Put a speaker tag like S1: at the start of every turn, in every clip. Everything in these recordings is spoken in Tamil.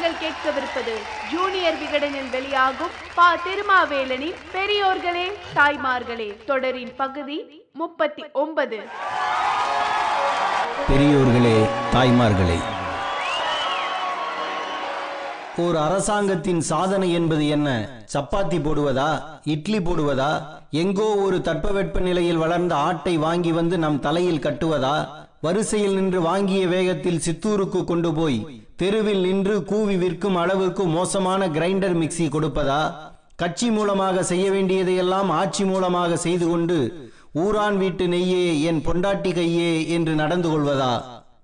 S1: நீங்கள் கேட்கவிருப்பது ஜூனியர் விகடனில் வெளியாகும் பா. திருமாவேலனின் பெரியோர்களே தாய்மார்களே தொடரின் பகுதி முப்பத்தி ஒன்பது.
S2: பெரியோர்களே தாய்மார்களே ஒரு அரசாங்கத்தின் சாதனை என்பது என்ன? சப்பாத்தி போடுவதா? இட்லி போடுவதா? எங்கோ ஒரு தட்பவெட்ப நிலையில் வளர்ந்த ஆட்டை வாங்கி வந்து நம் தலையில் கட்டுவதா? வரிசையில் நின்று வாங்கிய வேகத்தில் சித்தூருக்கு கொண்டு போய் தெருவில் நின்று கூவி விற்கும் அளவுக்கு மோசமான கிரைண்டர் மிக்சி கொடுப்பதா? கட்சி மூலமாக செய்ய வேண்டியதையெல்லாம் ஆட்சி மூலமாக செய்து கொண்டு ஊரான் வீட்டு நெய்யே என் பொண்டாட்டி கையே என்று நடந்து கொள்வதா?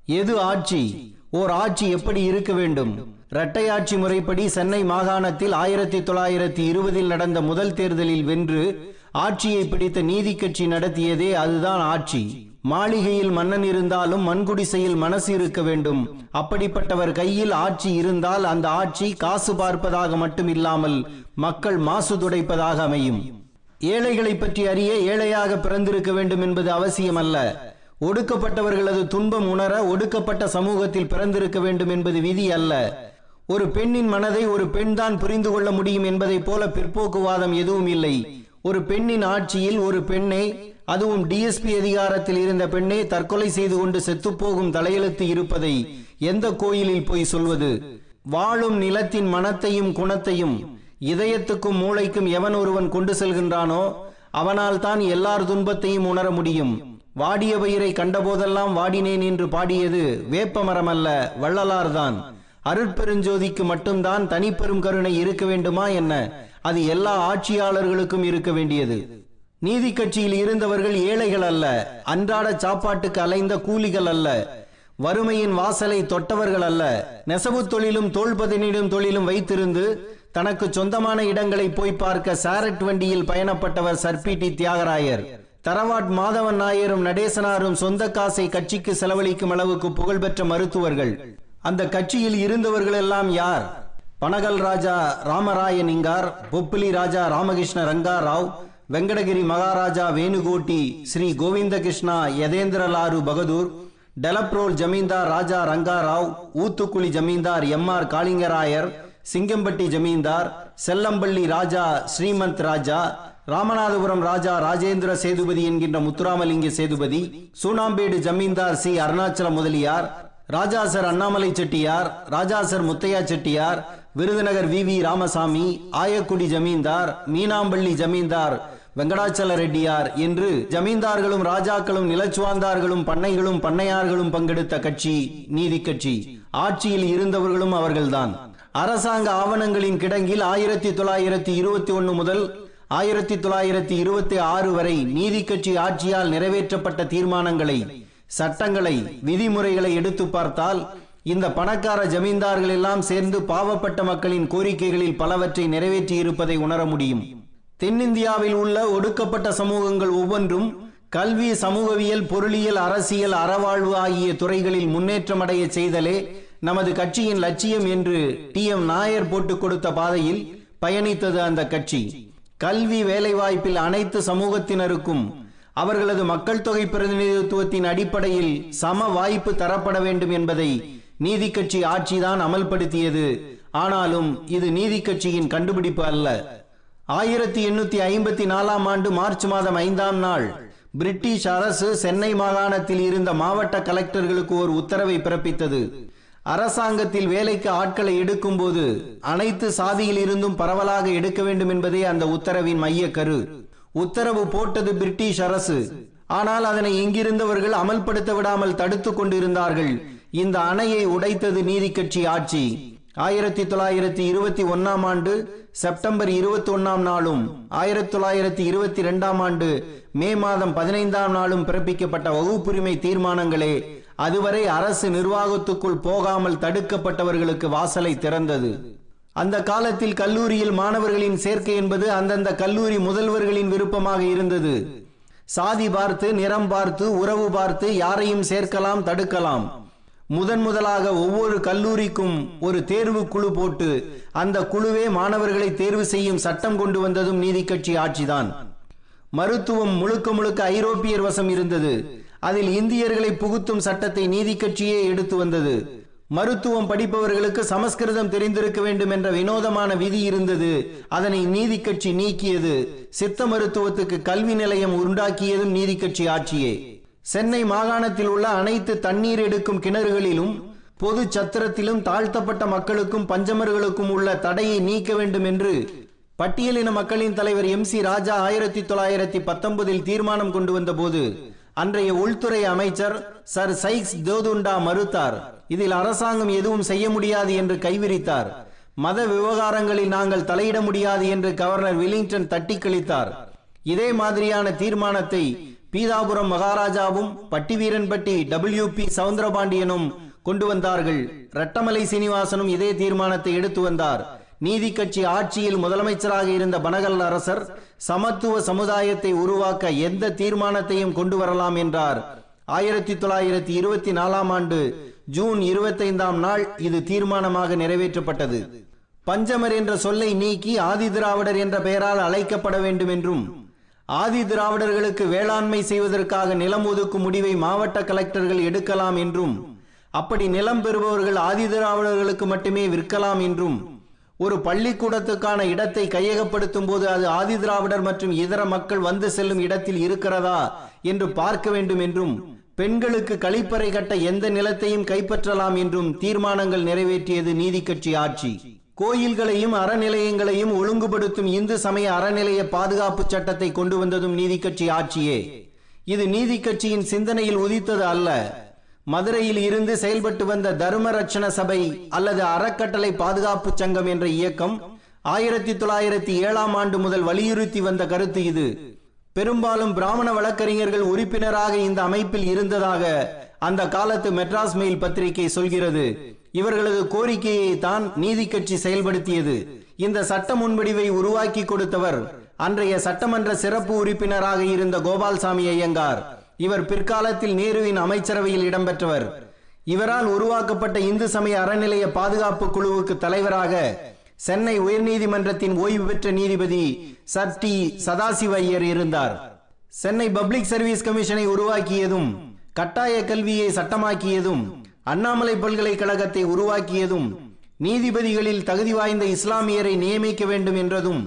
S2: எது ஆட்சி? ஓர் ஆட்சி எப்படி இருக்க வேண்டும்? இரட்டை ஆட்சி முறைப்படி சென்னை மாகாணத்தில் ஆயிரத்தி தொள்ளாயிரத்தி இருபதில் நடந்த முதல் தேர்தலில் வென்று ஆட்சியை பிடித்த நீதி கட்சி நடத்தியதே அதுதான் ஆட்சி. மாளிகையில் மன்னன் இருந்தாலும் மண்குடிசையில் மனசு இருக்க வேண்டும். அப்படிப்பட்டவர் கையில் ஆட்சி இருந்தால் அந்த ஆட்சி காசு பார்ப்பதாக மட்டும் இல்லாமல் மக்கள் மாசு துடைப்பதாக அமையும். ஏழைகளை பற்றி அறிய ஏழையாக பிறந்திருக்க வேண்டும் என்பது அவசியமல்ல. ஒடுக்கப்பட்டவர்களது துன்பம் உணர ஒடுக்கப்பட்ட சமூகத்தில் பிறந்திருக்க வேண்டும் என்பது விதி அல்ல. ஒரு பெண்ணின் மனதை ஒரு பெண் தான் புரிந்து கொள்ள முடியும் என்பதைப் போல பிற்போக்குவாதம் எதுவும் இல்லை. ஒரு பெண்ணின் ஆட்சியில் ஒரு பெண்ணை அதுவும் டிஎஸ்பி அதிகாரத்தில் இருந்த பெண்ணே தற்கொலை செய்து கொண்டு செத்துப்போகும் தலையெழுத்து இருப்பதை எந்த கோயிலில் போய் சொல்வது? வாழும் நிலத்தின் மனத்தையும் குணத்தையும் இதயத்துக்கும் மூளைக்கும் எவன் ஒருவன் கொண்டு செல்கின்றானோ அவனால் தான் எல்லார் துன்பத்தையும் உணர முடியும். வாடிய பயிரை கண்டபோதெல்லாம் வாடினேன் என்று பாடியது வேப்பமரம் அல்ல வள்ளலார்தான் அருட்பெருஞ்சோதிக்கு மட்டும்தான் தனிப்பெரும் கருணை இருக்க வேண்டுமா என்ன? அது எல்லா ஆட்சியாளர்களுக்கும் இருக்க வேண்டியது. நீதி கட்சியில் இருந்தவர்கள் ஏழைகள் அல்ல அன்றாட சாப்பாட்டுக்கு அலைந்த கூலிகள் அல்ல வறுமையின் வாசலை தொட்டவர்கள் அல்ல. நெசவு தொழிலும் தோள்பதனிடும் தொழிலும் வைத்திருந்து தனக்கு சொந்தமான இடங்களை போய் பார்க்க சாரட் வண்டியில் பயணப்பட்டவர் சர்பிடி தியாகராயர். தரவாட் மாதவன் நாயரும் நடேசனாரும் சொந்த காசை கட்சிக்கு செலவழிக்கும் அளவுக்கு புகழ்பெற்ற மருத்துவர்கள். அந்த கட்சியில் இருந்தவர்கள் எல்லாம் யார்? பனகல் ராஜா ராமராயன் இங்கார் பொப்பிலி ராஜா ராமகிருஷ்ண ரங்கா ராவ் வெங்கடகிரி மகாராஜா வேணுகோட்டி ஸ்ரீ கோவிந்த கிருஷ்ணா யதேந்திரலாரு பகதூர் டெலப்ரோல் ஜமீன்தார் ராஜா ரங்காராவ் ஊத்துக்குழி ஜமீன்தார் எம் ஆர் காளிங்கராயர் சிங்கம்பட்டி ஜமீன்தார் செல்லம்பள்ளி ராஜா ஸ்ரீமந்த் ராஜா ராமநாதபுரம் ராஜா ராஜேந்திர சேதுபதி என்கின்ற Muthuramalinga Sethupathi Soonampedu zamindar C. Arunachala Mudaliar Raja Sir Annamalai Chettiar Raja Sir Muthiah Chettiar Virudhunagar V. V. Ramasamy Ayakudi zamindar Meenampalli zamindar Venkatachala Reddiar என்று ஜமீன்தார்களும் ராஜாக்களும் நிலச்சுவாந்தார்களும் பண்ணைகளும் பண்ணையார்களும் பங்கெடுத்த கட்சி நீதி கட்சி. ஆட்சியில் இருந்தவர்களும் அவர்கள்தான். அரசாங்க ஆவணங்களின் கிடங்கில் ஆயிரத்தி தொள்ளாயிரத்தி இருபத்தி ஒன்று முதல் ஆயிரத்தி தொள்ளாயிரத்தி இருபத்தி ஆறு வரை நீதி கட்சி ஆட்சியால் நிறைவேற்றப்பட்ட தீர்மானங்களை சட்டங்களை விதிமுறைகளை எடுத்து பார்த்தால் இந்த பணக்கார ஜமீன்தார்கள் எல்லாம் சேர்ந்து பாவப்பட்ட மக்களின் கோரிக்கைகளில் பலவற்றை நிறைவேற்றி இருப்பதை உணர முடியும். தென்னிந்தியாவில் உள்ள ஒடுக்கப்பட்ட சமூகங்கள் ஒவ்வொன்றும் கல்வி சமூகவியல் பொருளியல் அரசியல் அறவாழ்வு ஆகிய துறைகளில் முன்னேற்றம் அடைய செய்தலே நமது கட்சியின் லட்சியம் என்று டி. எம். நாயர் போட்டுக் கொடுத்த பாதையில் பயணித்தது அந்த கட்சி. கல்வி வேலைவாய்ப்பில் அனைத்து சமூகத்தினருக்கும் அவர்களது மக்கள் தொகை பிரதிநிதித்துவத்தின் அடிப்படையில் சம வாய்ப்பு தரப்பட வேண்டும் என்பதை நீதி கட்சி ஆட்சிதான் அமல்படுத்தியது. ஆனாலும் இது நீதி கட்சியின் கண்டுபிடிப்பு அல்ல. ஆயிரத்தி எண்ணூத்தி ஐம்பத்தி நாலாம் ஆண்டு மார்ச் மாதம் ஐந்தாம் நாள் பிரிட்டிஷ் அரசு சென்னை மாகாணத்தில் இருந்த மாவட்ட கலெக்டர்களுக்கு ஒரு உத்தரவை பிறப்பித்தது. அரசாங்கத்தில் வேலைக்கு ஆட்களை எடுக்கும்போது அனைத்து சாதியில் இருந்தும் பரவலாக எடுக்க வேண்டும் என்பதே அந்த உத்தரவின் மைய கரு. உத்தரவு போட்டது பிரிட்டிஷ் அரசு. ஆனால் அதனை எங்கிருந்தவர்கள் அமல்படுத்த விடாமல் தடுத்து கொண்டிருந்தார்கள். இந்த அணையை உடைத்தது நீதி கட்சி ஆட்சி. ஆயிரத்தி தொள்ளாயிரத்தி இருபத்தி ஒன்னாம் ஆண்டு செப்டம்பர் இருபத்தி ஒன்னாம் நாளும் ஆயிரத்தி தொள்ளாயிரத்தி இருபத்தி இரண்டாம் ஆண்டு மே மாதம் பதினைந்தாம் நாளும் பிறப்பிக்கப்பட்ட வகுப்புரிமை தீர்மானங்களே அதுவரை அரசு நிர்வாகத்துக்குள் போகாமல் தடுக்கப்பட்டவர்களுக்கு வாசலை திறந்தது. அந்த காலத்தில் கல்லூரியில் மாணவர்களின் சேர்க்கை என்பது அந்தந்த கல்லூரி முதல்வர்களின் விருப்பமாக இருந்தது. சாதி பார்த்து நிறம் பார்த்து உறவு பார்த்து யாரையும் சேர்க்கலாம் தடுக்கலாம். முதன் முதலாக ஒவ்வொரு கல்லூரிக்கும் ஒரு தேர்வு குழு போட்டு அந்த குழுவே மாணவர்களை தேர்வு செய்யும் சட்டம் கொண்டு வந்ததும் நீதி கட்சி ஆட்சிதான். மருத்துவம் முழுக்க முழுக்க ஐரோப்பியர் வசம் இருந்தது. அதில் இந்தியர்களை புகுத்தும் சட்டத்தை நீதி கட்சியே எடுத்து வந்தது. மருத்துவம் படிப்பவர்களுக்கு சமஸ்கிருதம் தெரிந்திருக்க வேண்டும் என்ற வினோதமான விதி இருந்தது. அதனை நீதி கட்சி நீக்கியது. சித்த மருத்துவத்துக்கு கல்வி நிலையம் உண்டாக்கியதும் நீதி கட்சி ஆட்சியே. சென்னை மாகாணத்தில் உள்ள அனைத்து தண்ணீர் எடுக்கும் கிணறுகளிலும் பொது சத்திரத்திலும் தாழ்த்தப்பட்ட மக்களுக்கும் பஞ்சமர்களுக்கும் உள்ள தடையை நீக்க வேண்டும் என்று பட்டியலின மக்களின் தலைவர் எம் சி ராஜா ஆயிரத்தி தொள்ளாயிரத்தி பத்தொன்பதில் தீர்மானம் கொண்டு வந்த போது அன்றைய உள்துறை அமைச்சர் சர் சைக்ஸ் தேதுண்டா மறுத்தார். இதில் அரசாங்கம் எதுவும் செய்ய முடியாது என்று கைவிரித்தார். மத விவகாரங்களில் நாங்கள் தலையிட முடியாது என்று கவர்னர் வில்லிங்டன் தட்டி கழித்தார். இதே மாதிரியான தீர்மானத்தை பீதாபுரம் மகாராஜாவும் பட்டிவீரன்பட்டி டபிள்யூ பி சவுந்தரபாண்டியனும் கொண்டு வந்தார்கள். ரட்டமலை சீனிவாசனும் இதே தீர்மானத்தை எடுத்து வந்தார். நீதி கட்சி ஆட்சியில் முதலமைச்சராக இருந்த பனகல் அரசர் சமத்துவ சமுதாயத்தை உருவாக்க எந்த தீர்மானத்தையும் கொண்டு வரலாம் என்றார். ஆயிரத்தி தொள்ளாயிரத்தி இருபத்தி நாலாம் ஆண்டு ஜூன் இருபத்தைந்தாம் நாள் இது தீர்மானமாக நிறைவேற்றப்பட்டது. பஞ்சமர் என்ற சொல்லை நீக்கி ஆதி திராவிடர் என்ற பெயரால் அழைக்கப்பட வேண்டும் என்றும் ஆதி திராவிடர்களுக்கு வேளாண்மை செய்வதற்காக நிலம் ஒதுக்கும் முடிவை மாவட்ட கலெக்டர்கள் எடுக்கலாம் என்றும் அப்படி நிலம் பெறுபவர்கள் ஆதி திராவிடர்களுக்கு மட்டுமே விற்கலாம் என்றும் ஒரு பள்ளிக்கூடத்துக்கான இடத்தை கையகப்படுத்தும் போது அது ஆதி திராவிடர் மற்றும் இதர மக்கள் வந்து செல்லும் இடத்தில் இருக்கிறதா என்று பார்க்க வேண்டும் என்றும் பெண்களுக்கு கழிப்பறை கட்ட எந்த நிலத்தையும் கைப்பற்றலாம் என்றும் தீர்மானங்கள் நிறைவேற்றியது நீதி கட்சி ஆட்சி. கோயில்களையும் அறநிலையங்களையும் ஒழுங்குபடுத்தும் இந்து சமய அறநிலைய பாதுகாப்பு சட்டத்தை கொண்டு வந்ததும் நீதி கட்சி ஆட்சியே. இது நீதி கட்சியின் சிந்தனையில் உதித்தது அல்ல. மதுரையில் இருந்து செயல்பட்டு வந்த தர்ம ரட்சண சபை அல்லது அறக்கட்டளை பாதுகாப்பு சங்கம் என்ற இயக்கம் ஆயிரத்தி தொள்ளாயிரத்தி ஏழாம் ஆண்டு முதல் வலியுறுத்தி வந்த கருத்து இது. பெரும்பாலும் பிராமண வழக்கறிஞர்கள் உறுப்பினராக இந்த அமைப்பில் இருந்ததாக அந்த காலத்து மெட்ராஸ் மெயில் பத்திரிகை சொல்கிறது. இவர்களது கோரிக்கையை தான் நீதி கட்சி செயல்படுத்தியது. இந்த சட்ட முன்வடிவை உருவாக்கி கொடுத்தவர் அன்றைய சட்டமன்ற சிறப்பு உறுப்பினராக இருந்த கோபால்சாமி ஐயங்கார். இவர் பிற்காலத்தில் நேருவின் அமைச்சரவையில் இடம்பெற்றவர். இவரால் உருவாக்கப்பட்ட இந்து சமய அறநிலைய பாதுகாப்பு குழுவுக்கு தலைவராக சென்னை உயர்நீதிமன்றத்தின் ஓய்வு பெற்ற நீதிபதி சர் டி சதாசிவ ஐயர் இருந்தார். சென்னை பப்ளிக் சர்வீஸ் கமிஷனை உருவாக்கியதும் கட்டாய கல்வியை சட்டமாக்கியதும் அண்ணாமலை பல்கலைக்கழகத்தை உருவாக்கியதும் நீதிபதிகளில் தகுதி வாய்ந்த இஸ்லாமியரை நியமிக்க வேண்டும் என்றதும்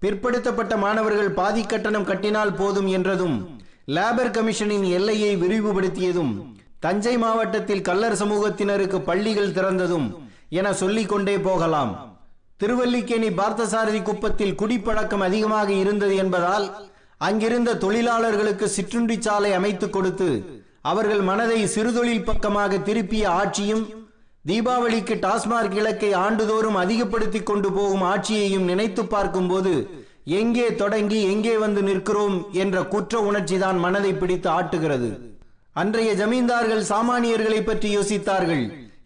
S2: பிற்படுத்தப்பட்ட மாணவர்கள் பாதி கட்டணம் கட்டினால் போதும் என்றதும் லேபர் கமிஷனின் எல்லையை விரிவுபடுத்தியதும் தஞ்சை மாவட்டத்தில் கல்லர் சமூகத்தினருக்கு பள்ளிகள் திறந்ததும் என சொல்லிக் கொண்டே போகலாம். திருவல்லிக்கேணி பார்த்தசாரதி குப்பத்தில் குடிப்பழக்கம் அதிகமாக இருந்தது என்பதால் அங்கிருந்த தொழிலாளர்களுக்கு சிற்றுண்டி சாலை அமைத்துக் கொடுத்து அவர்கள் மனதை சிறுதொழில் பக்கமாக திருப்பிய ஆட்சியும் தீபாவளிக்கு டாஸ்மாக் இலக்கை ஆண்டுதோறும் அதிகப்படுத்தி கொண்டு போகும் ஆட்சியையும் நினைத்து பார்க்கும்போது எங்கே தொடங்கி எங்கே வந்து நிற்கிறோம் என்ற குற்ற உணர்ச்சி தான் மனதை பிடித்து ஆட்டுகிறது. அன்றைய ஜமீன்தார்கள் சாமானியர்களை பற்றி யோசித்தார்கள்.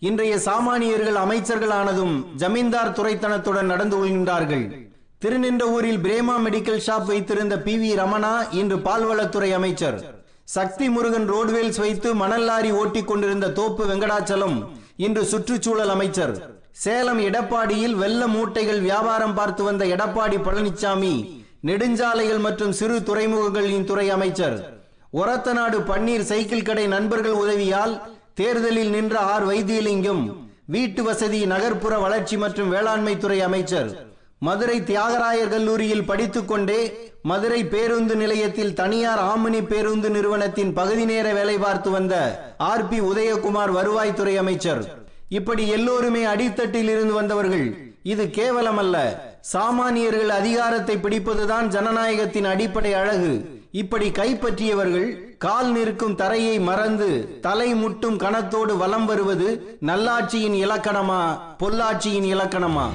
S2: இன்றைய சாமானியர்கள் அமைச்சர்களானதும் ஜமீன்தார் துறைத்தனத்துடன் நடந்து கொள்கின்றார்கள். திருநின்ற ஊரில் பிரேமா மெடிக்கல் ஷாப் வைத்திருந்த பி வி ரமணா இன்று பால்வளத்துறை அமைச்சர். சக்தி முருகன் ரோட்வேல்ஸ் வைத்து மணல் லாரி ஓட்டிக் கொண்டிருந்த தோப்பு வெங்கடாச்சலம் இன்று சுற்றுச்சூழல் அமைச்சர். சேலம் எடப்பாடியில் வெள்ள மூட்டைகள் வியாபாரம் பார்த்து வந்த எடப்பாடி பழனிசாமி நெடுஞ்சாலைகள் மற்றும் சிறு துறைமுகங்களின் துறை அமைச்சர். ஒரத்தநாடு பன்னீர் சைக்கிள் கடை நண்பர்கள் உதவியால் தேர்தலில் நின்ற ஆர் வைத்தியலிங்கம் வீட்டு வசதி நகர்ப்புற வளர்ச்சி மற்றும் வேளாண்மை துறை அமைச்சர். மதுரை தியாகராயர் கல்லூரியில் படித்துக்கொண்டே மதுரை பேருந்து நிலையத்தில் தனியார் ஆமினி பேருந்து நிறுவனத்தின் பகுதி நேர வேலை பார்த்து வந்த ஆர் பி உதயகுமார் வருவாய்த்துறை அமைச்சர். இப்படி எல்லோருமே அடித்தட்டில் இருந்து வந்தவர்கள். இது கேவலம் அல்ல சாமானியர்கள் அதிகாரத்தை பிடிப்பதுதான் ஜனநாயகத்தின் அடிப்படை அழகு. இப்படி கைப்பற்றியவர்கள் கால் நிற்கும் தரையை மறந்து தலை முட்டும் கணத்தோடு வலம் வருவது நல்லாட்சியின் இலக்கணமா பொள்ளாட்சியின் இலக்கணமா?